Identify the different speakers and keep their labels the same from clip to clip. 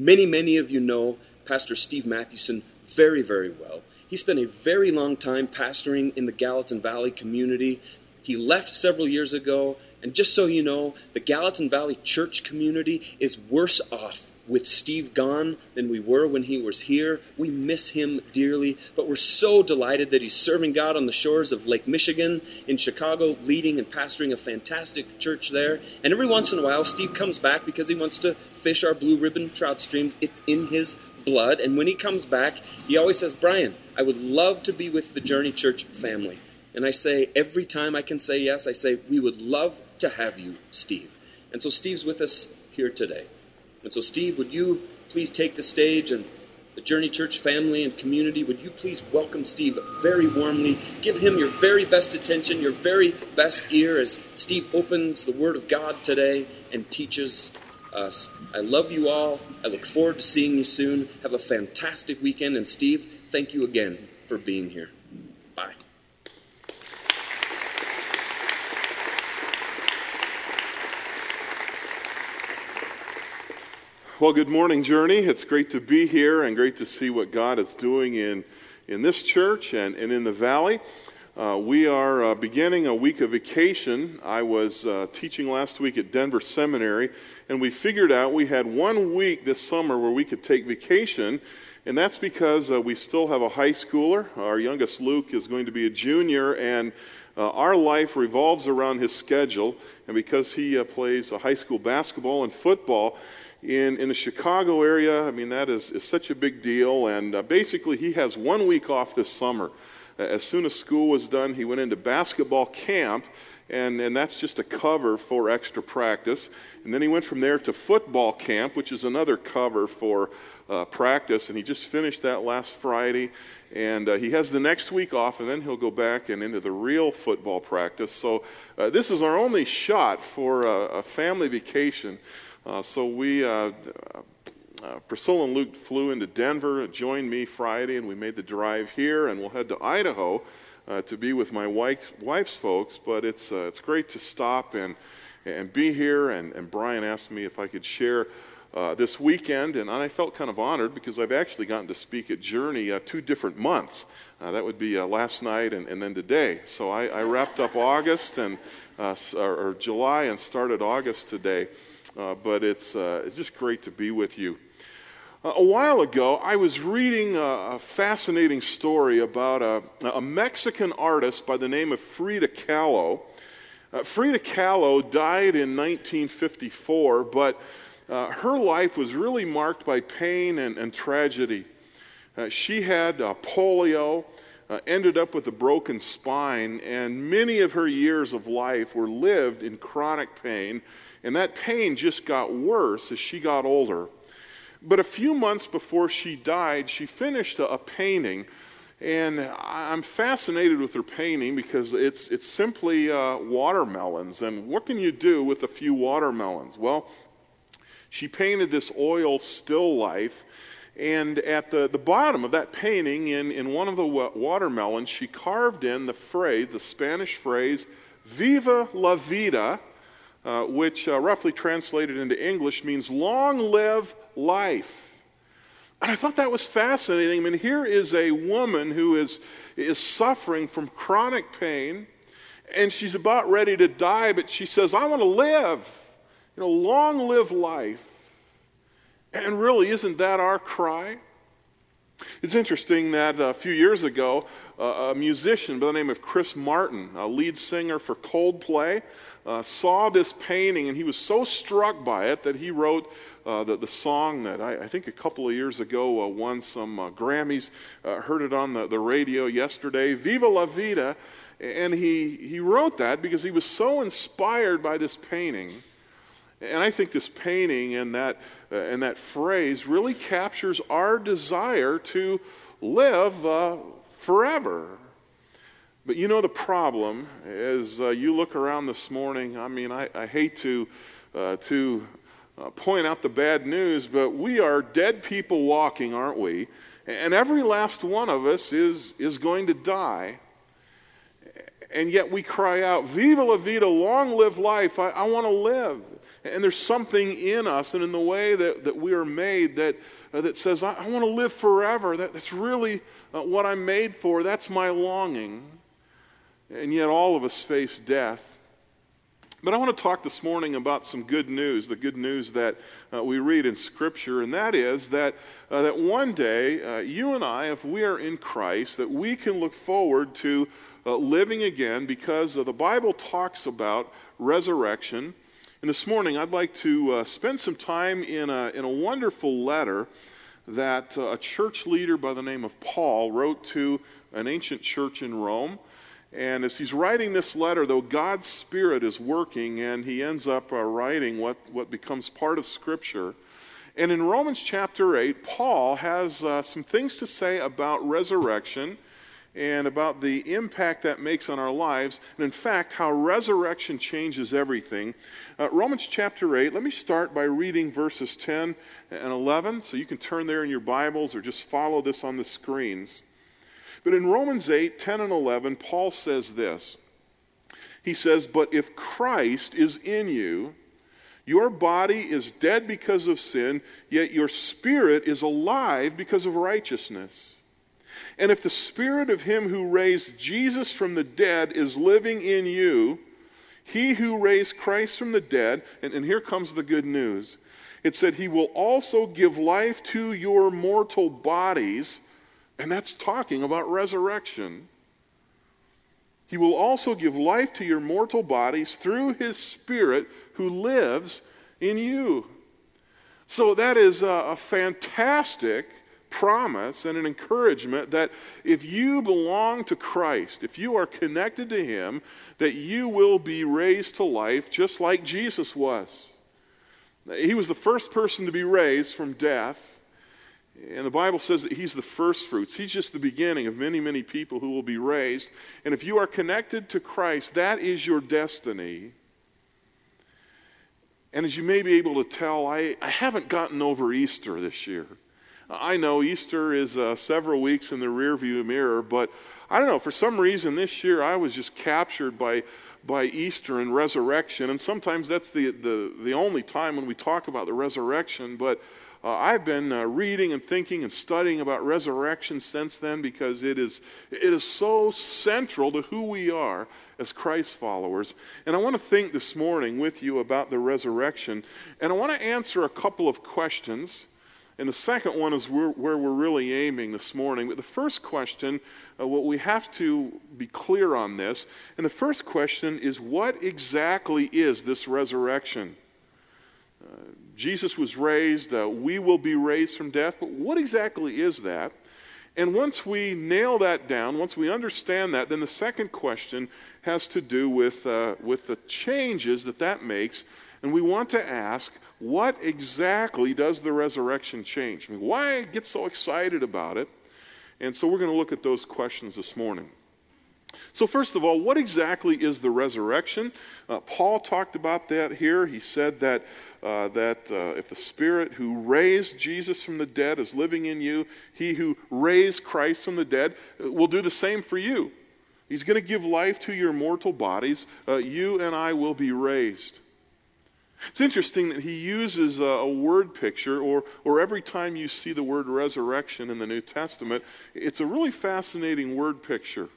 Speaker 1: Many, many of you know Pastor Steve Mathewson very, very well. He spent a very long time pastoring in the Gallatin Valley community. He left several years ago, and just so you know, the Gallatin Valley church community is worse off with Steve gone than we were when he was here. We miss him dearly, but we're so delighted that he's serving God on the shores of Lake Michigan in Chicago, leading and pastoring a fantastic church there. And every once in a while, Steve comes back because he wants to fish our blue ribbon trout streams. It's in his blood. And when he comes back, he always says, Brian, I would love to be with the Journey Church family. And I say, every time I can say yes, I say, we would love to have you, Steve. And so Steve's with us here today. And so, Steve, would you please take the stage and the Journey Church family and community, would you please welcome Steve very warmly? Give him your very best attention, your very best ear as Steve opens the Word of God today and teaches us. I love you all. I look forward to seeing you soon. Have a fantastic weekend. And Steve, thank you again for being here.
Speaker 2: Well, good morning, Journey. It's great to be here and great to see what God is doing in, in this church and, and in the valley. Uh, we are uh, beginning a week of vacation. I was uh, teaching last week at Denver Seminary, and we figured out we had one week this summer where we could take vacation, and that's because uh, we still have a high schooler. Our youngest Luke is going to be a junior, and uh, our life revolves around his schedule, and because he uh, plays high school basketball and football, in, in the Chicago area. I mean, that is, is such a big deal. And uh, basically, he has one week off this summer. As soon as school was done, he went into basketball camp, and, and that's just a cover for extra practice. And then he went from there to football camp, which is another cover for uh, practice. And he just finished that last Friday. And uh, he has the next week off, and then he'll go back and into the real football practice. So uh, this is our only shot for a family vacation. Uh, so we, uh, uh, Priscilla and Luke flew into Denver, joined me Friday, and we made the drive here, and we'll head to Idaho to be with my wife's, wife's folks. But it's, it's great to stop and, and be here. And, and Brian asked me if I could share uh, this weekend, and I felt kind of honored because I've actually gotten to speak at Journey uh, two different months. Uh, that would be last night and, and, then today. So I, I wrapped up August and or July and started August today. Uh, but it's, uh, it's just great to be with you. Uh, a while ago, I was reading a, a fascinating story about a, a, Mexican artist by the name of Frida Kahlo. Uh, Frida Kahlo died in 1954, but uh, her life was really marked by pain and, and tragedy. Uh, she had polio, ended up with a broken spine, and many of her years of life were lived in chronic pain and that pain just got worse as she got older. But a few months before she died, she finished a, a painting. And I'm fascinated with her painting because it's, it's simply uh, watermelons. And what can you do with a few watermelons? Well, she painted this oil still life. And at the, the bottom of that painting, in, in one of the watermelons, she carved in the phrase, the Spanish phrase, Viva la vida, uh, which uh, roughly translated into English means long live life. And I thought that was fascinating. I mean, here is a woman who is, is suffering from chronic pain, and she's about ready to die, but she says, I want to live. You know, long live life. And really, isn't that our cry? It's interesting that a few years ago, uh, a musician by the name of Chris Martin, a lead singer for Coldplay, uh, saw this painting and he was so struck by it that he wrote uh, the, the song that I, I, think a couple of years ago uh, won some uh, Grammys. Uh, heard it on the, the radio yesterday Viva la Vida. And he, he wrote that because he was so inspired by this painting. And I think this painting and that, uh, and that phrase really captures our desire to live forever. But you know the problem as uh, you look around this morning. I mean, I, I hate to uh, to uh, point out the bad news, but we are dead people walking, aren't we? And every last one of us is is going to die. And yet we cry out, "Viva la vida! Long live life! I, I want to live." And there's something in us and in the way that, that we are made that, uh, that says, I, I want to live forever. That, that's really uh, what I'm made for. That's my longing. And yet, all of us face death. But I want to talk this morning about some good news, the good news that uh, we read in Scripture, and that is that, uh, that one day, uh, you and I, if we are in Christ, that we can look forward to uh, living again because the Bible talks about resurrection. And this morning, I'd like to uh, spend some time in a, in a wonderful letter that uh, a church leader by the name of Paul wrote to an ancient church in Rome. And as he's writing this letter, though God's Spirit is working, and he ends up uh, writing what, what becomes part of Scripture. And in Romans chapter 8, Paul has uh, some things to say about resurrection and about the impact that makes on our lives, and in fact, how resurrection changes everything. Uh, Romans chapter 8, let me start by reading verses 10 and 11, so you can turn there in your Bibles or just follow this on the screens. But in Romans 8, 10 and 11, Paul says this. He says, But if Christ is in you, your body is dead because of sin, yet your spirit is alive because of righteousness. And if the spirit of him who raised Jesus from the dead is living in you, he who raised Christ from the dead, and, and here comes the good news. It said, He will also give life to your mortal bodies and that's talking about resurrection. He will also give life to your mortal bodies through his Spirit who lives in you. So that is a, a, fantastic promise and an encouragement that if you belong to Christ, if you are connected to him, that you will be raised to life just like Jesus was. He was the first person to be raised from death. And the Bible says that He's the first fruits. He's just the beginning of many, many people who will be raised. And if you are connected to Christ, that is your destiny. And as you may be able to tell, I, I haven't gotten over Easter this year. I know Easter is uh, several weeks in the rearview mirror, but I don't know, for some reason this year I was just captured by, by Easter and resurrection. And sometimes that's the, the, the only time when we talk about the resurrection, but uh, I've been uh, reading and thinking and studying about resurrection since then because it is, it is so central to who we are as Christ followers. And I want to think this morning with you about the resurrection. And I want to answer a couple of questions. And the second one is where, where we're really aiming this morning. But the first question, uh, what we have to be clear on this, and the first question is what exactly is this resurrection? Jesus was raised, uh, we will be raised from death, but what exactly is that? And once we nail that down, once we understand that, then the second question has to do with, uh, with the changes that that makes. And we want to ask, what exactly does the resurrection change? I mean, why get so excited about it? And so we're going to look at those questions this morning. So, first of all, what exactly is the resurrection? Uh, Paul talked about that here. He said that, uh, that uh, if the Spirit who raised Jesus from the dead is living in you, he who raised Christ from the dead will do the same for you. He's going to give life to your mortal bodies. Uh, you and I will be raised. It's interesting that he uses a, a, word picture, or, or every time you see the word resurrection in the New Testament, it's a really fascinating word picture.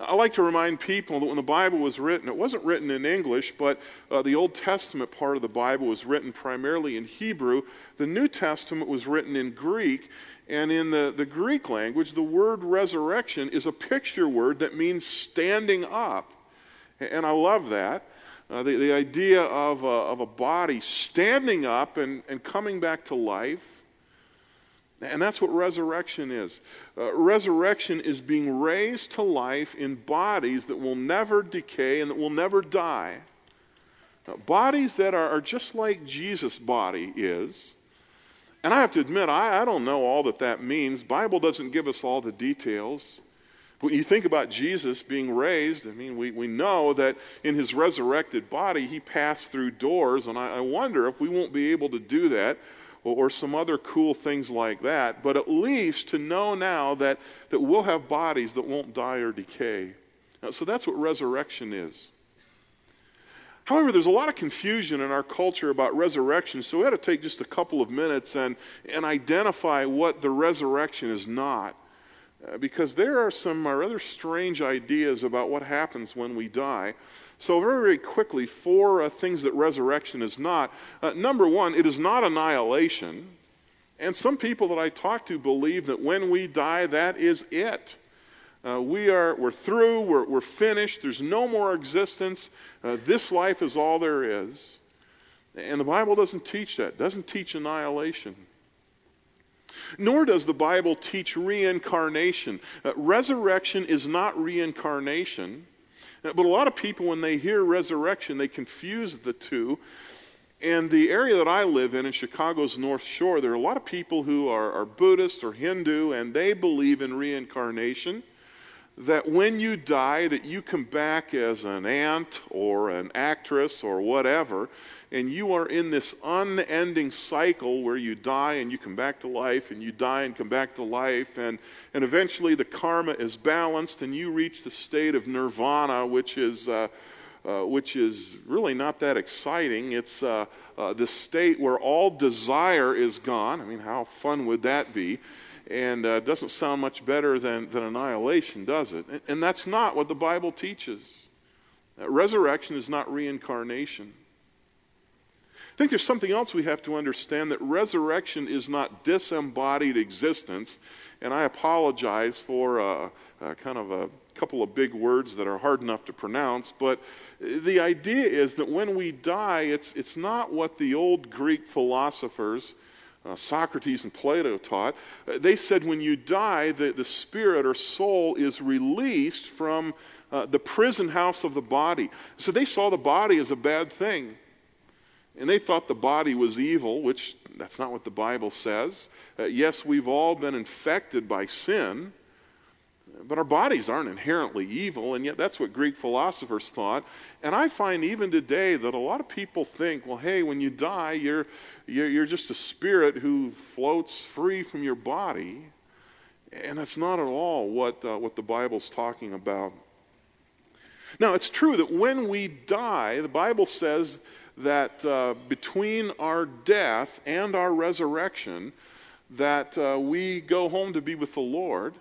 Speaker 2: I like to remind people that when the Bible was written, it wasn't written in English, but uh, the Old Testament part of the Bible was written primarily in Hebrew. The New Testament was written in Greek. And in the, the Greek language, the word resurrection is a picture word that means standing up. And I love that. Uh, the, the idea of a, of a body standing up and, and coming back to life. And that's what resurrection is. Uh, resurrection is being raised to life in bodies that will never decay and that will never die. Bodies that are, are, just like Jesus' body is. And I have to admit, I, I don't know all that that means. Bible doesn't give us all the details. When you think about Jesus being raised, I mean, we, we know that in his resurrected body, he passed through doors, and I, I wonder if we won't be able to do that or some other cool things like that, but at least to know now that, that we'll have bodies that won't die or decay. Now, so that's what resurrection is. However, there's a lot of confusion in our culture about resurrection, so we had to take just a couple of minutes and, and identify what the resurrection is not. Uh, because there are some uh, rather strange ideas about what happens when we die. So, very, very quickly, four uh, things that resurrection is not. Uh, number one, it is not annihilation. And some people that I talk to believe that when we die, that is it. Uh, we are, we're through, we're, we're finished, there's no more existence. Uh, this life is all there is. And the Bible doesn't teach that, it doesn't teach annihilation. Nor does the Bible teach reincarnation. Uh, resurrection is not reincarnation. Uh, but a lot of people, when they hear resurrection, they confuse the two. And the area that I live in, in Chicago's North Shore, there are a lot of people who are, are Buddhist or Hindu, and they believe in reincarnation that when you die that you come back as an ant or an actress or whatever and you are in this unending cycle where you die and you come back to life and you die and come back to life and, and eventually the karma is balanced and you reach the state of nirvana which is uh, uh, which is really not that exciting it's uh, uh the state where all desire is gone i mean how fun would that be and uh, doesn't sound much better than, than annihilation, does it? And, and that's not what the Bible teaches. Resurrection is not reincarnation. I think there's something else we have to understand that resurrection is not disembodied existence. And I apologize for uh, uh, kind of a couple of big words that are hard enough to pronounce, but the idea is that when we die, it's, it's not what the old Greek philosophers uh, Socrates and Plato taught. They said when you die, the, the spirit or soul is released from uh, the prison house of the body. So they saw the body as a bad thing. And they thought the body was evil, which that's not what the Bible says. Uh, yes, we've all been infected by sin. But our bodies aren't inherently evil, and yet that's what Greek philosophers thought. And I find even today that a lot of people think, well, hey, when you die, you're, you're, you're just a spirit who floats free from your body. And that's not at all what, uh, what the Bible's talking about. Now, it's true that when we die, the Bible says that uh, between our death and our resurrection, that uh, we go home to be with the Lord.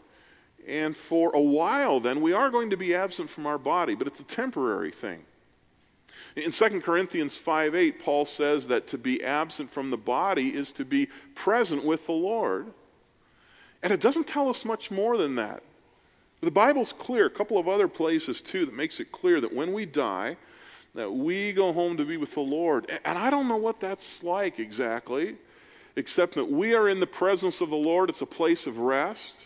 Speaker 2: And for a while, then, we are going to be absent from our body, but it's a temporary thing. In 2 Corinthians 5 8, Paul says that to be absent from the body is to be present with the Lord. And it doesn't tell us much more than that. The Bible's clear, a couple of other places too, that makes it clear that when we die, that we go home to be with the Lord. And I don't know what that's like exactly, except that we are in the presence of the Lord. It's a place of rest.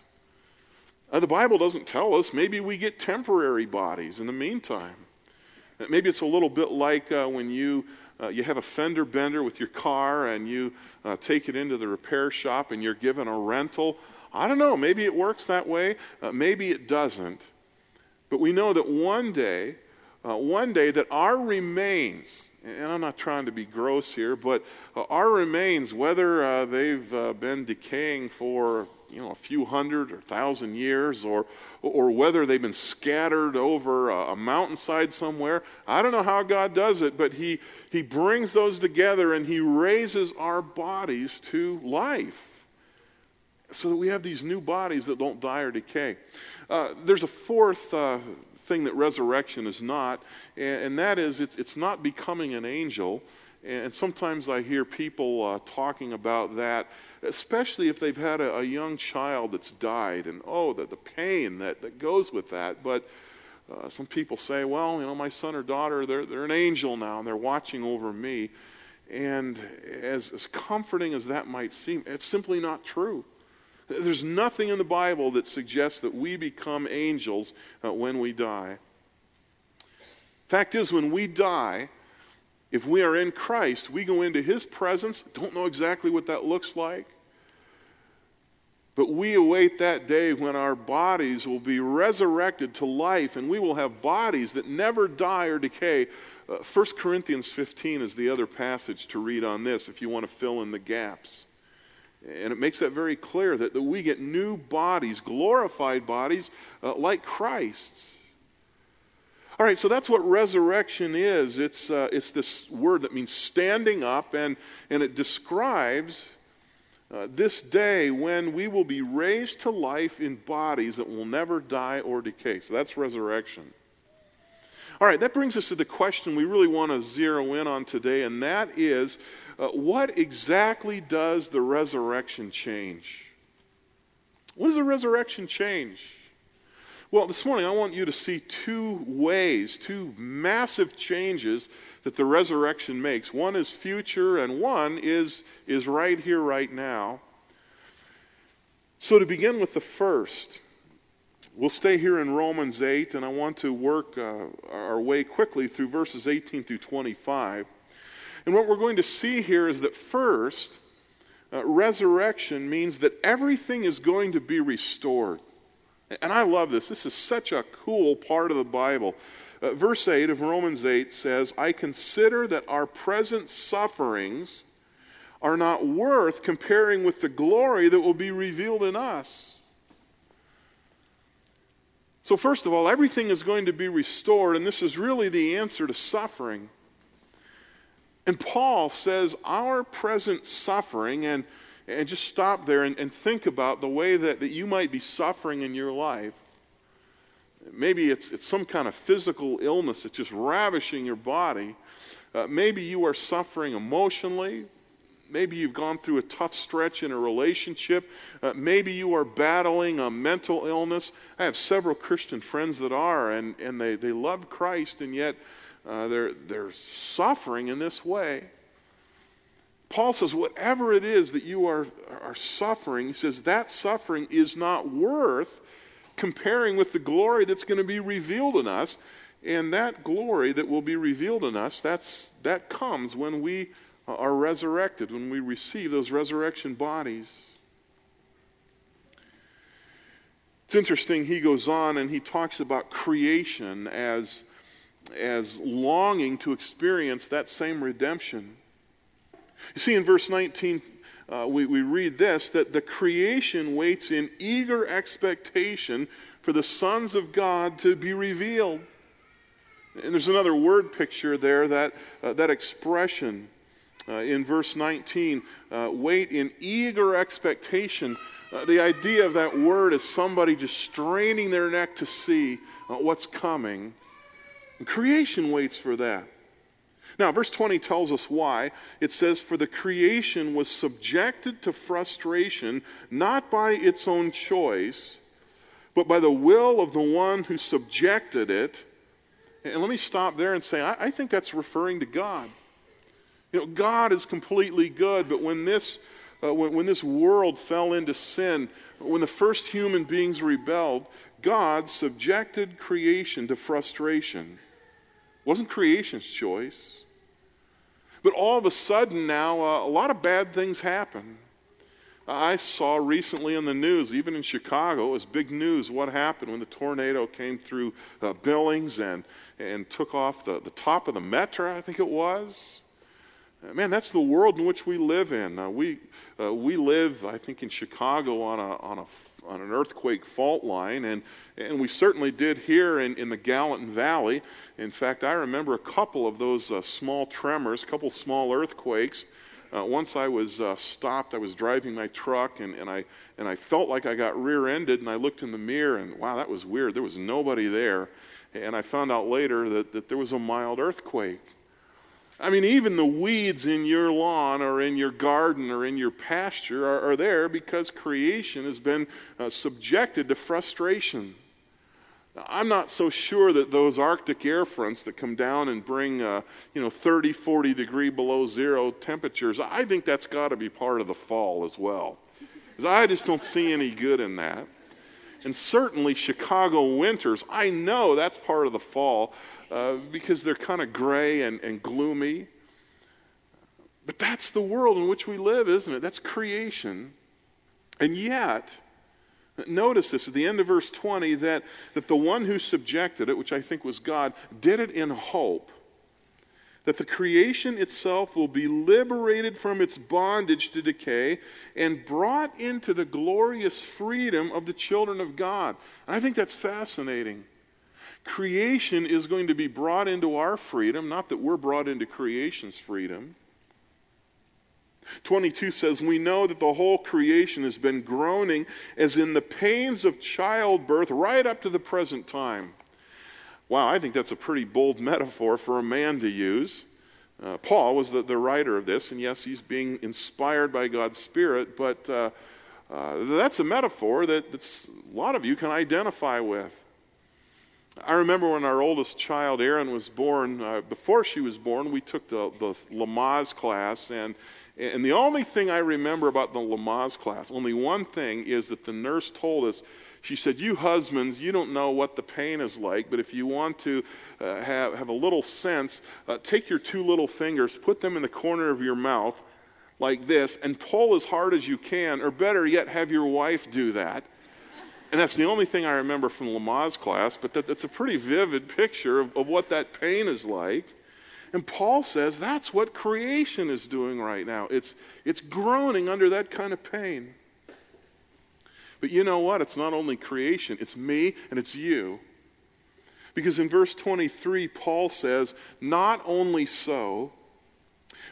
Speaker 2: Uh, the Bible doesn't tell us. Maybe we get temporary bodies in the meantime. Uh, maybe it's a little bit like uh, when you, uh, you have a fender bender with your car and you uh, take it into the repair shop and you're given a rental. I don't know. Maybe it works that way. Uh, maybe it doesn't. But we know that one day, one day, that our remains, and I'm not trying to be gross here, but our remains, whether they've been decaying for you know, a few hundred or thousand years, or, or whether they've been scattered over a, a mountainside somewhere. I don't know how God does it, but he, he brings those together and He raises our bodies to life so that we have these new bodies that don't die or decay. Uh, there's a fourth uh, thing that resurrection is not, and, and that is it's, it's not becoming an angel. And sometimes I hear people uh, talking about that especially if they've had a, a young child that's died, and oh, the, the pain that, that goes with that. But uh, some people say, well, you know, my son or daughter, they're, they're an angel now, and they're watching over me. And as, as comforting as that might seem, it's simply not true. There's nothing in the Bible that suggests that we become angels uh, when we die. Fact is, when we die, if we are in Christ, we go into His presence. Don't know exactly what that looks like. But we await that day when our bodies will be resurrected to life and we will have bodies that never die or decay. Uh, 1 Corinthians 15 is the other passage to read on this if you want to fill in the gaps. And it makes that very clear that, that we get new bodies, glorified bodies uh, like Christ's. All right, so that's what resurrection is. It's, uh, it's this word that means standing up, and, and it describes uh, this day when we will be raised to life in bodies that will never die or decay. So that's resurrection. All right, that brings us to the question we really want to zero in on today, and that is uh, what exactly does the resurrection change? What does the resurrection change? Well, this morning I want you to see two ways, two massive changes that the resurrection makes. One is future, and one is, is right here, right now. So, to begin with the first, we'll stay here in Romans 8, and I want to work uh, our way quickly through verses 18 through 25. And what we're going to see here is that first, uh, resurrection means that everything is going to be restored. And I love this. This is such a cool part of the Bible. Uh, verse 8 of Romans 8 says, I consider that our present sufferings are not worth comparing with the glory that will be revealed in us. So, first of all, everything is going to be restored, and this is really the answer to suffering. And Paul says our present suffering, and, and just stop there and, and think about the way that, that you might be suffering in your life. Maybe it's, it's some kind of physical illness that's just ravishing your body. Uh, maybe you are suffering emotionally. Maybe you've gone through a tough stretch in a relationship. Uh, maybe you are battling a mental illness. I have several Christian friends that are, and, and they, they love Christ, and yet uh, they're, they're suffering in this way. Paul says, whatever it is that you are, are suffering, he says that suffering is not worth comparing with the glory that's going to be revealed in us. And that glory that will be revealed in us, that's, that comes when we are resurrected, when we receive those resurrection bodies. It's interesting, he goes on and he talks about creation as, as longing to experience that same redemption. You see, in verse 19, uh, we, we read this that the creation waits in eager expectation for the sons of God to be revealed. And there's another word picture there, that, uh, that expression uh, in verse 19 uh, wait in eager expectation. Uh, the idea of that word is somebody just straining their neck to see uh, what's coming. And creation waits for that. Now, verse 20 tells us why. It says, For the creation was subjected to frustration, not by its own choice, but by the will of the one who subjected it. And let me stop there and say, I, I think that's referring to God. You know, God is completely good, but when this, uh, when, when this world fell into sin, when the first human beings rebelled, God subjected creation to frustration. It wasn't creation's choice. But all of a sudden now, uh, a lot of bad things happen. I saw recently in the news, even in Chicago, it was big news what happened when the tornado came through uh, Billings and, and took off the, the top of the Metra, I think it was. Man, that's the world in which we live in. Uh, we, uh, we live, I think, in Chicago on, a, on, a, on an earthquake fault line, and, and we certainly did here in, in the Gallatin Valley. In fact, I remember a couple of those uh, small tremors, a couple small earthquakes. Uh, once I was uh, stopped, I was driving my truck, and, and, I, and I felt like I got rear ended, and I looked in the mirror, and wow, that was weird. There was nobody there. And I found out later that, that there was a mild earthquake. I mean, even the weeds in your lawn or in your garden or in your pasture are, are there because creation has been uh, subjected to frustration. I'm not so sure that those Arctic air fronts that come down and bring, uh, you know, 30, 40 degree below zero temperatures, I think that's got to be part of the fall as well. Because I just don't see any good in that. And certainly Chicago winters, I know that's part of the fall. Uh, because they're kind of gray and, and gloomy. But that's the world in which we live, isn't it? That's creation. And yet, notice this at the end of verse 20 that, that the one who subjected it, which I think was God, did it in hope that the creation itself will be liberated from its bondage to decay and brought into the glorious freedom of the children of God. And I think that's fascinating. Creation is going to be brought into our freedom, not that we're brought into creation's freedom. 22 says, We know that the whole creation has been groaning as in the pains of childbirth right up to the present time. Wow, I think that's a pretty bold metaphor for a man to use. Uh, Paul was the, the, writer of this, and yes, he's being inspired by God's Spirit, but uh, uh, that's a metaphor that a lot of you can identify with. I remember when our oldest child, Erin, was born, uh, before she was born, we took the, the Lamaze class, and, and the only thing I remember about the Lamaze class, only one thing, is that the nurse told us she said, You husbands, you don't know what the pain is like, but if you want to uh, have, have a little sense, uh, take your two little fingers, put them in the corner of your mouth like this, and pull as hard as you can, or better yet, have your wife do that. And that's the only thing I remember from Lamaze class, but that, that's a pretty vivid picture of, of what that pain is like. And Paul says that's what creation is doing right now. It's, it's groaning under that kind of pain. But you know what? It's not only creation, it's me and it's you. Because in verse 23, Paul says, Not only so,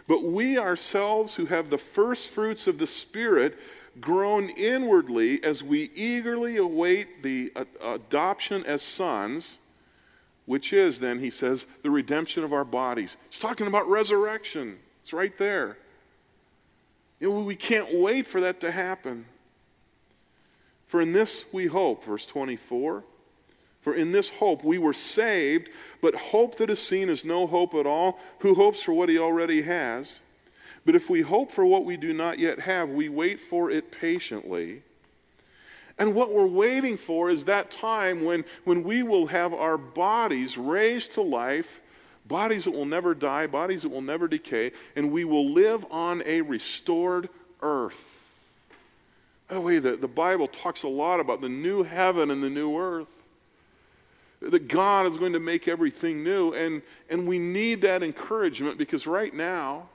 Speaker 2: but we ourselves who have the first fruits of the Spirit groan inwardly as we eagerly await the uh, adoption as sons, which is then, he says, the redemption of our bodies. He's talking about resurrection. It's right there. You know, we can't wait for that to happen. For in this we hope, verse 24. For in this hope we were saved, but hope that is seen is no hope at all. Who hopes for what he already has? But if we hope for what we do not yet have, we wait for it patiently. And what we're waiting for is that time when, when we will have our bodies raised to life, bodies that will never die, bodies that will never decay, and we will live on a restored earth. By the way, the, the Bible talks a lot about the new heaven and the new earth. That God is going to make everything new. And, and we need that encouragement because right now,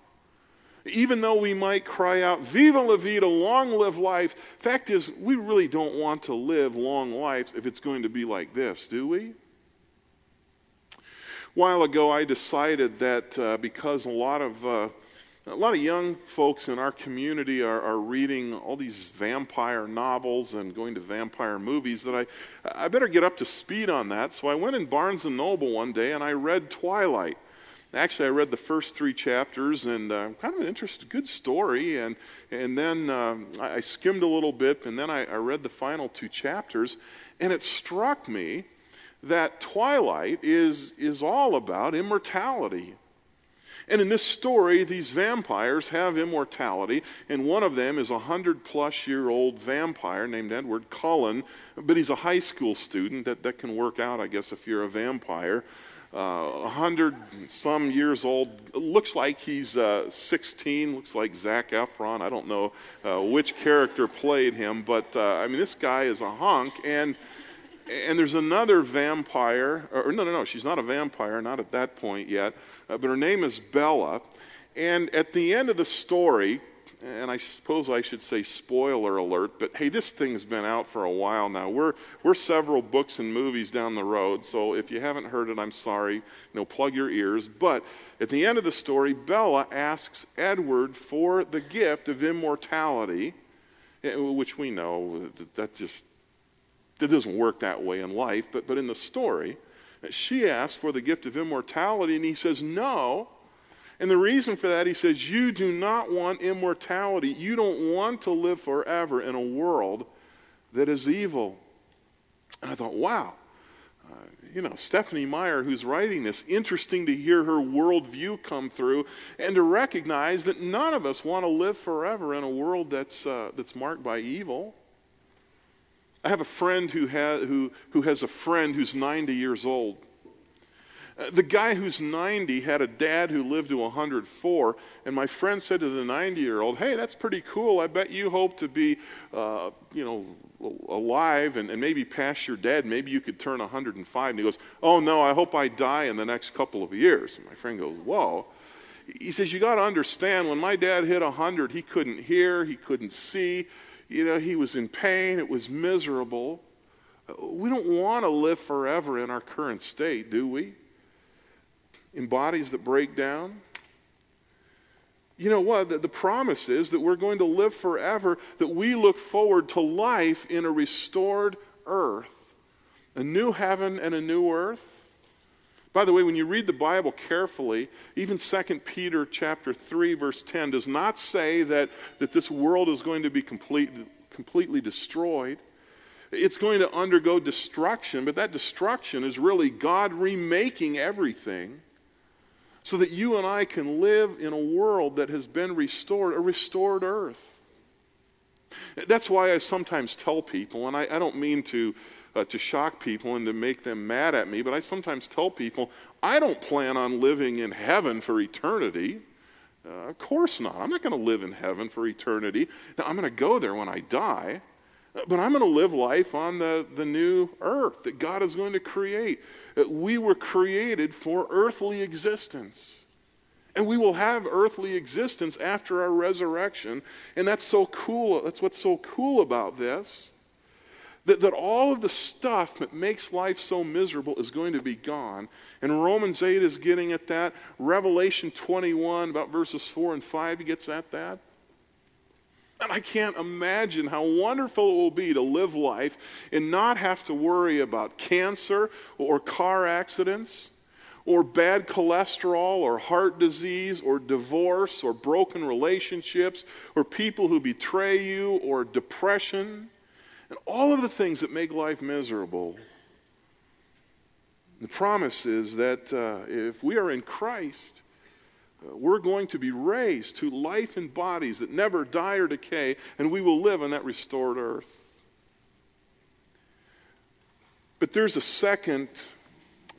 Speaker 2: even though we might cry out, Viva la vida, long live life, fact is, we really don't want to live long lives if it's going to be like this, do we? A while ago, I decided that uh, because a lot of uh, a lot of young folks in our community are, are, reading all these vampire novels and going to vampire movies that I, I better get up to speed on that. So I went in Barnes and Noble one day and I read Twilight. Actually, I read the first three chapters and uh, kind of an interesting, good story. And, and then um, I, I, skimmed a little bit and then I, I read the final two chapters. And it struck me that Twilight is, is all about immortality. And in this story, these vampires have immortality, and one of them is a hundred plus year old vampire named Edward Cullen, but he's a high school student. That, that can work out, I guess, if you're a vampire. Uh, hundred some years old. Looks like he's uh, 16. Looks like Zac Efron. I don't know uh, which character played him, but uh, I mean, this guy is a hunk. And and there's another vampire, or no, no, no, she's not a vampire, not at that point yet, uh, but her name is Bella. And at the end of the story, and I suppose I should say spoiler alert, but hey, this thing's been out for a while now. We're, we're several books and movies down the road, so if you haven't heard it, I'm sorry. Know, plug your ears. But at the end of the story, Bella asks Edward for the gift of immortality, eh, which we know that just it doesn't work that way in life, but, but in the story, she asks for the gift of immortality, and he says, No. And the reason for that, he says, You do not want immortality. You don't want to live forever in a world that is evil. And I thought, wow. Uh, you know, Stephenie Meyer, who's writing this, interesting to hear her worldview come through and to recognize that none of us want to live forever in a world that's, uh, that's marked by evil. I have a friend who, has who, who has a friend who's 90 years old. Uh, the guy who's 90 had a dad who lived to 104, and my friend said to the 90 year old, Hey, that's pretty cool. I bet you hope to be, uh, you know, alive and, and maybe past your dad. Maybe you could turn 105. And he goes, Oh, no, I hope I die in the next couple of years. And my friend goes, Whoa. He says, You got to understand, when my dad hit 100, he couldn't hear, he couldn't see, you know, he was in pain, it was miserable. We don't want to live forever in our current state, do we? In bodies that break down. You know what? The, the promise is that we're going to live forever, that we look forward to life in a restored earth, a new heaven and a new earth. By the way, when you read the Bible carefully, even 2 Peter chapter 3 verse 10 does not say that, that this world is going to be complete, completely destroyed. It's going to undergo destruction, but that destruction is really God remaking everything so that you and I can live in a world that has been restored, a restored earth. That's why I sometimes tell people, and I, I don't mean to uh, to shock people and to make them mad at me, but I sometimes tell people, I don't plan on living in heaven for eternity. Uh, of course not. I'm not going to live in heaven for eternity. Now, I'm going to go there when I die, but I'm going to live life on the, the new earth that God is going to create. We were created for earthly existence. And we will have earthly existence after our resurrection. And that's so cool. That's what's so cool about this. That, that all of the stuff that makes life so miserable is going to be gone. And Romans 8 is getting at that. Revelation 21, about verses 4 and 5, he gets at that. And I can't imagine how wonderful it will be to live life and not have to worry about cancer or car accidents or bad cholesterol or heart disease or divorce or broken relationships or people who betray you or depression and all of the things that make life miserable. The promise is that uh, if we are in Christ, we're going to be raised to life in bodies that never die or decay, and we will live on that restored earth. But there's a second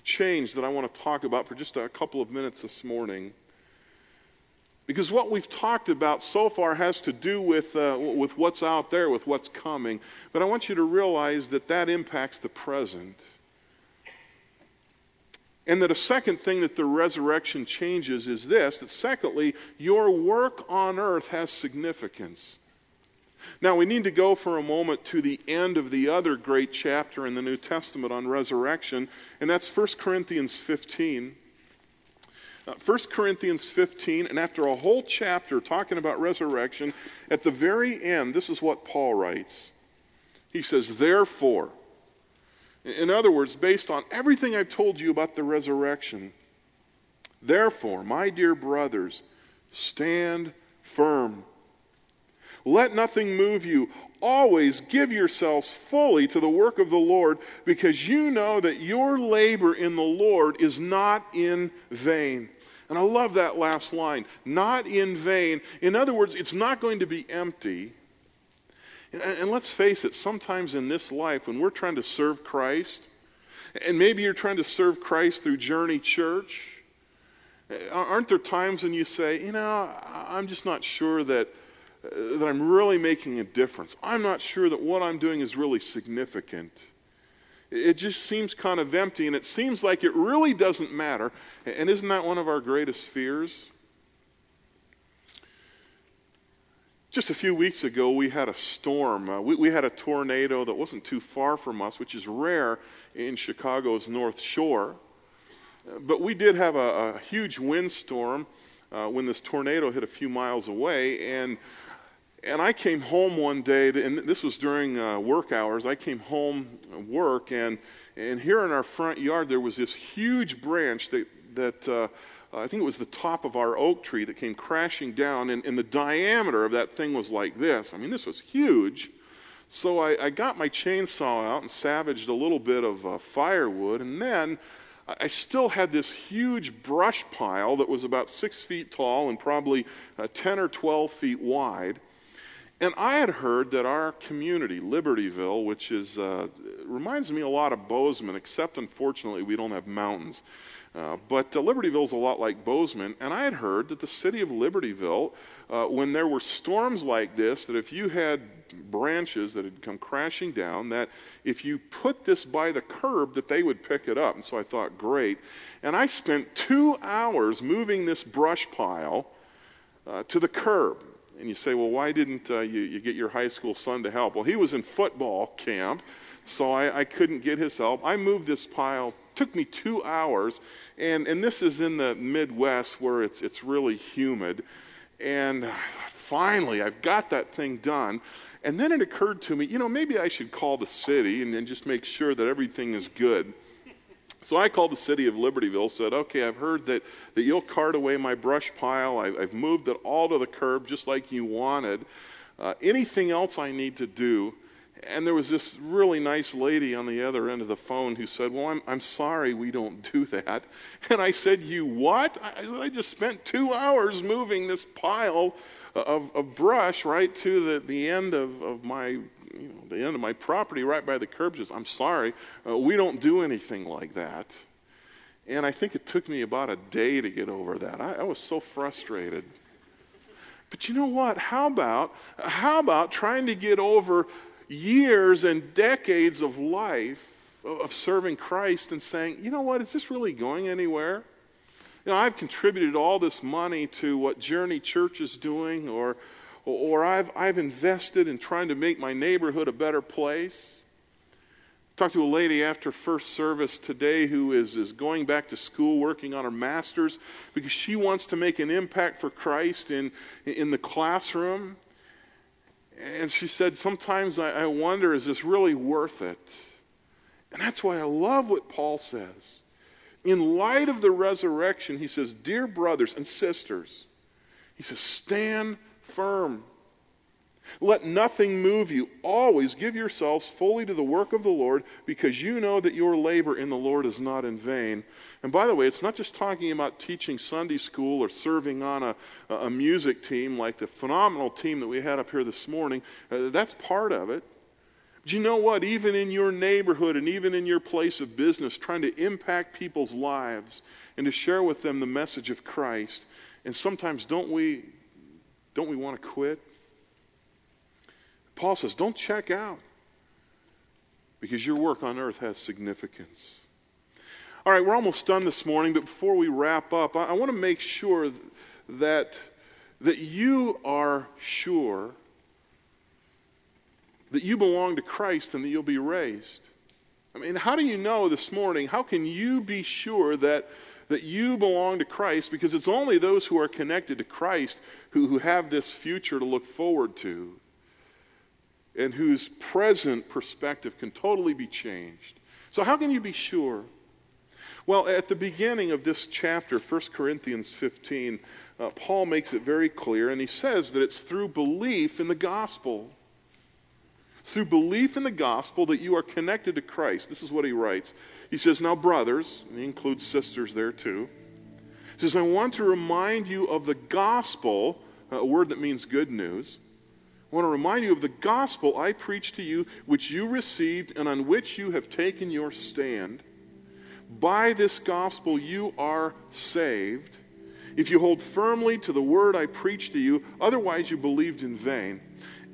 Speaker 2: change that I want to talk about for just a couple of minutes this morning. Because what we've talked about so far has to do with, uh, with what's out there, with what's coming. But I want you to realize that that impacts the present. And that a second thing that the resurrection changes is this that secondly, your work on earth has significance. Now, we need to go for a moment to the end of the other great chapter in the New Testament on resurrection, and that's 1 Corinthians 15. Uh, 1 Corinthians 15, and after a whole chapter talking about resurrection, at the very end, this is what Paul writes. He says, Therefore, in other words, based on everything I've told you about the resurrection, therefore, my dear brothers, stand firm. Let nothing move you. Always give yourselves fully to the work of the Lord, because you know that your labor in the Lord is not in vain. And I love that last line not in vain. In other words, it's not going to be empty. And, let's face it, sometimes in this life, when we're trying to serve Christ, and maybe you're trying to serve Christ through Journey Church, aren't there times when you say, you know, I'm just not sure that, uh, that I'm really making a difference? I'm not sure that what I'm doing is really significant. It just seems kind of empty, and it seems like it really doesn't matter. And isn't that one of our greatest fears? Just a few weeks ago, we had a storm. Uh, we, we, had a tornado that wasn't too far from us, which is rare in Chicago's North Shore. Uh, but we did have a, a huge windstorm uh, when this tornado hit a few miles away. And and I came home one day, and this was during uh, work hours. I came home work, and and here in our front yard there was this huge branch that that uh, I think it was the top of our oak tree that came crashing down, and, and the diameter of that thing was like this. I mean, this was huge. So I, I got my chainsaw out and savaged a little bit of uh, firewood, and then I still had this huge brush pile that was about six feet tall and probably uh, 10 or 12 feet wide. And I had heard that our community, Libertyville, which is uh, reminds me a lot of Bozeman, except unfortunately we don't have mountains. Uh, but uh, Libertyville is a lot like Bozeman, and I had heard that the city of Libertyville, uh, when there were storms like this, that if you had branches that had come crashing down, that if you put this by the curb, that they would pick it up. And so I thought, great. And I spent two hours moving this brush pile uh, to the curb. And you say, well, why didn't uh, you, you, get your high school son to help? Well, he was in football camp, so I, I couldn't get his help. I moved this pile, took me two hours, and, and this is in the Midwest where it's, it's really humid. And finally, I've got that thing done. And then it occurred to me, you know, maybe I should call the city and, and just make sure that everything is good. So I called the city of Libertyville, said, okay, I've heard that, that you'll cart away my brush pile. I, have moved it all to the curb just like you wanted. Uh, anything else I need to do? And there was this really nice lady on the other end of the phone who said, Well, I'm, I'm sorry we don't do that. And I said, You what? I said, I just spent two hours moving this pile of, of brush right to the, the end of, of my you know, the end of my property right by the curb says, I'm sorry, uh, we don't do anything like that. And I think it took me about a day to get over that. I, I was so frustrated. But you know what? How about how about trying to get over years and decades of life of serving Christ and saying, you know what, is this really going anywhere? You know, I've contributed all this money to what Journey Church is doing, or or I've, I've invested in trying to make my neighborhood a better place. Talked to a lady after first service today who is, is going back to school working on her master's because she wants to make an impact for Christ in, in the classroom. And she said, Sometimes I, I wonder, is this really worth it? And that's why I love what Paul says. In light of the resurrection, he says, Dear brothers and sisters, he says, stand firm. Let nothing move you. Always give yourselves fully to the work of the Lord because you know that your labor in the Lord is not in vain. And by the way, it's not just talking about teaching Sunday school or serving on a, a music team like the phenomenal team that we had up here this morning. Uh, that's part of it. But you know what? Even in your neighborhood and even in your place of business, trying to impact people's lives and to share with them the message of Christ. And sometimes don't we don't we want to quit? Paul says, don't check out because your work on earth has significance. All right, we're almost done this morning, but before we wrap up, I, I want to make sure that, that you are sure that you belong to Christ and that you'll be raised. I mean, how do you know this morning? How can you be sure that that you belong to Christ because it's only those who are connected to Christ who, who have this future to look forward to and whose present perspective can totally be changed. So, how can you be sure? Well, at the beginning of this chapter, 1 Corinthians 15, uh, Paul makes it very clear, and he says that it's through belief in the gospel. It's through belief in the gospel that you are connected to Christ. This is what he writes. He says, Now, brothers, and he includes sisters there too. He says, I want to remind you of the gospel, a word that means good news. I want to remind you of the gospel I preached to you, which you received and on which you have taken your stand. By this gospel you are saved. If you hold firmly to the word I preached to you, otherwise you believed in vain.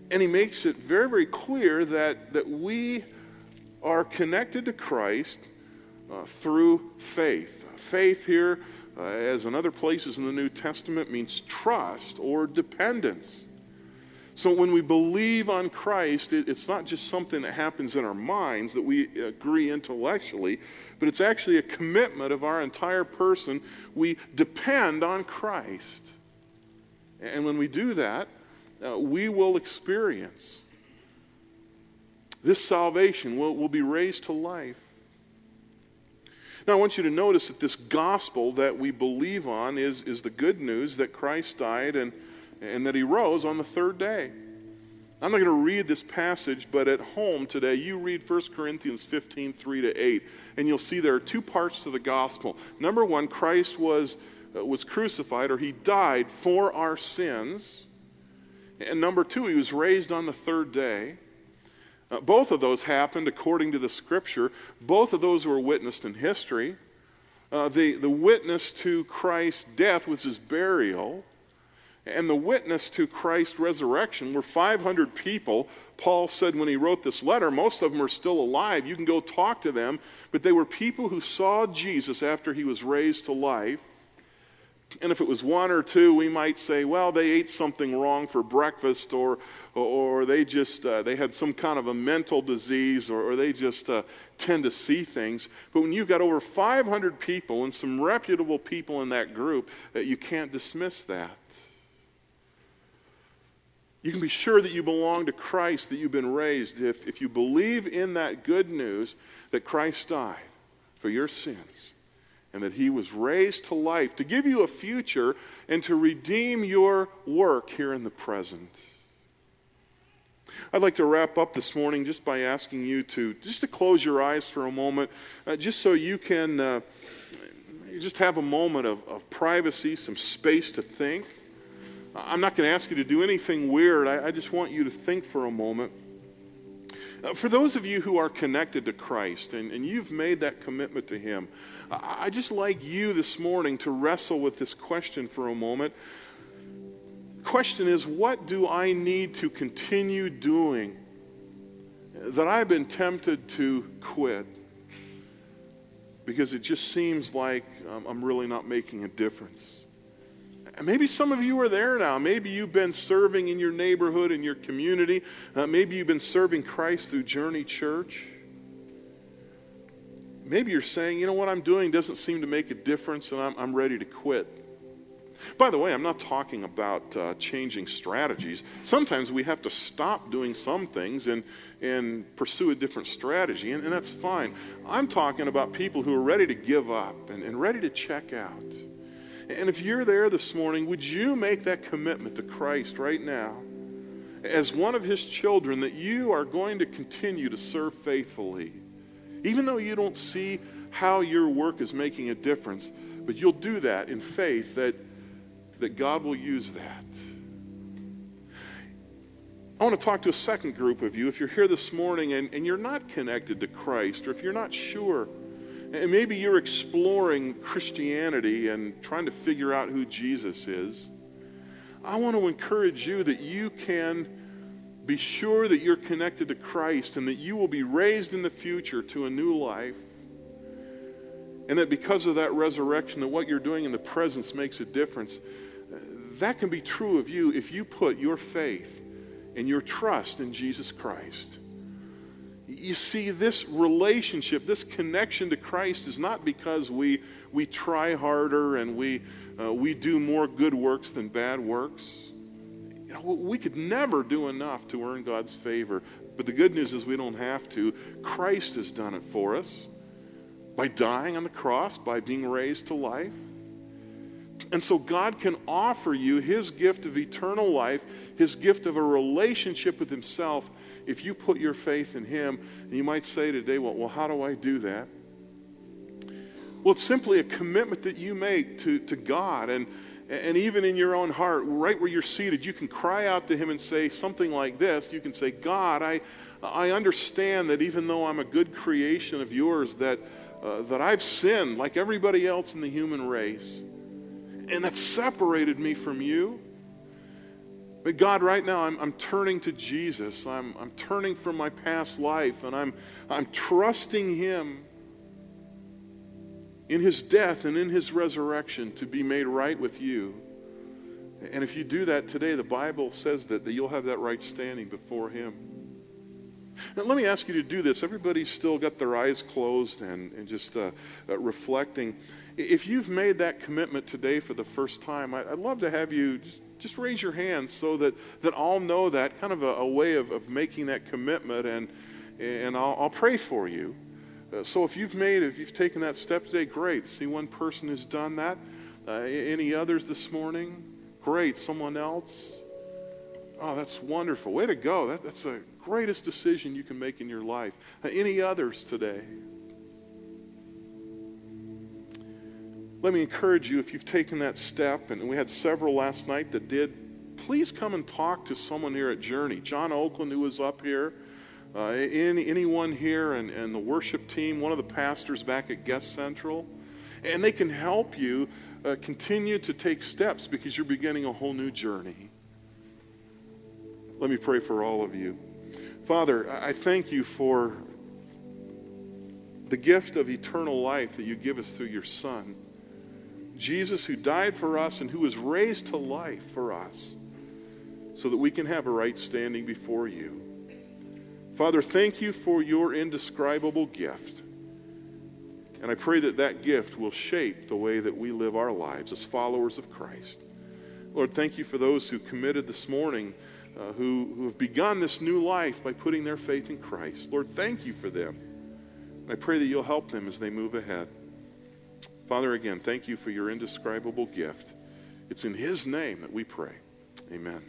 Speaker 2: And he makes it very, very clear that, that we are connected to Christ uh, through faith. Faith here, uh, as in other places in the New Testament, means trust or dependence. So when we believe on Christ, it, it's not just something that happens in our minds that we agree intellectually, but it's actually a commitment of our entire person. We depend on Christ. And when we do that, uh, we will experience this salvation. Will, will be raised to life. Now, I want you to notice that this gospel that we believe on is, is the good news that Christ died and, and that he rose on the third day. I'm not going to read this passage, but at home today, you read 1 Corinthians 15, 3 to 8, and you'll see there are two parts to the gospel. Number one, Christ was, uh, was crucified, or he died for our sins. And number two, he was raised on the third day. Uh, both of those happened according to the scripture. Both of those were witnessed in history. Uh, the, the witness to Christ's death was his burial, and the witness to Christ's resurrection were 500 people. Paul said when he wrote this letter, most of them are still alive. You can go talk to them, but they were people who saw Jesus after he was raised to life. And if it was one or two, we might say, well, they ate something wrong for breakfast, or, or they just uh, they had some kind of a mental disease, or, or they just uh, tend to see things. But when you've got over 500 people and some reputable people in that group, uh, you can't dismiss that. You can be sure that you belong to Christ, that you've been raised, if, if you believe in that good news that Christ died for your sins and that he was raised to life to give you a future and to redeem your work here in the present. I'd like to wrap up this morning just by asking you to just to close your eyes for a moment, uh, just so you can uh, just have a moment of, of privacy, some space to think. I'm not going to ask you to do anything weird. I, I just want you to think for a moment. Uh, for those of you who are connected to Christ and, and you've made that commitment to Him, I, I just like you this morning to wrestle with this question for a moment. Question is, what do I need to continue doing that I've been tempted to quit? Because it just seems like um, I'm really not making a difference. Maybe some of you are there now. Maybe you've been serving in your neighborhood, in your community. Uh, maybe you've been serving Christ through Journey Church. Maybe you're saying, you know, what I'm doing doesn't seem to make a difference and I'm, I'm ready to quit. By the way, I'm not talking about uh, changing strategies. Sometimes we have to stop doing some things and, and pursue a different strategy, and, and that's fine. I'm talking about people who are ready to give up and, and ready to check out. And if you're there this morning, would you make that commitment to Christ right now as one of his children that you are going to continue to serve faithfully? Even though you don't see how your work is making a difference, but you'll do that in faith that, that God will use that. I want to talk to a second group of you. If you're here this morning and, and you're not connected to Christ, or if you're not sure, and maybe you're exploring Christianity and trying to figure out who Jesus is. I want to encourage you that you can be sure that you're connected to Christ and that you will be raised in the future to a new life. And that because of that resurrection, that what you're doing in the presence makes a difference. That can be true of you if you put your faith and your trust in Jesus Christ. You see, this relationship, this connection to Christ is not because we, we try harder and we, uh, we do more good works than bad works. You know, we could never do enough to earn God's favor. But the good news is we don't have to. Christ has done it for us by dying on the cross, by being raised to life. And so God can offer you his gift of eternal life, his gift of a relationship with himself if you put your faith in Him, and you might say today, well, well, how do I do that? Well, it's simply a commitment that you make to, to God. And, and even in your own heart, right where you're seated, you can cry out to Him and say something like this. You can say, God, I, I understand that even though I'm a good creation of yours, that, uh, that I've sinned like everybody else in the human race. And that separated me from you. But God, right now, I'm, I'm turning to Jesus. I'm, I'm turning from my past life, and I'm, I'm trusting Him in His death and in His resurrection to be made right with you. And if you do that today, the Bible says that, that you'll have that right standing before Him. Now, let me ask you to do this. Everybody's still got their eyes closed and, and just uh, uh, reflecting. If you've made that commitment today for the first time, I, would love to have you just just raise your hands so that, that I'll know that, kind of a, a way of, of making that commitment, and, and I'll, I'll pray for you. Uh, so if you've made, if you've taken that step today, great. See, one person has done that. Uh, any others this morning? Great. Someone else? Oh, that's wonderful. Way to go. That, that's the greatest decision you can make in your life. Uh, any others today? Let me encourage you if you've taken that step, and we had several last night that did, please come and talk to someone here at Journey. John Oakland, who was up here, uh, any, anyone here, and, and the worship team, one of the pastors back at Guest Central, and they can help you uh, continue to take steps because you're beginning a whole new journey. Let me pray for all of you. Father, I thank you for the gift of eternal life that you give us through your Son. Jesus who died for us and who was raised to life for us so that we can have a right standing before you. Father, thank you for your indescribable gift. And I pray that that gift will shape the way that we live our lives as followers of Christ. Lord, thank you for those who committed this morning, uh, who, who have begun this new life by putting their faith in Christ. Lord, thank you for them. And I pray that you'll help them as they move ahead. Father, again, thank you for your indescribable gift. It's in His name that we pray. Amen.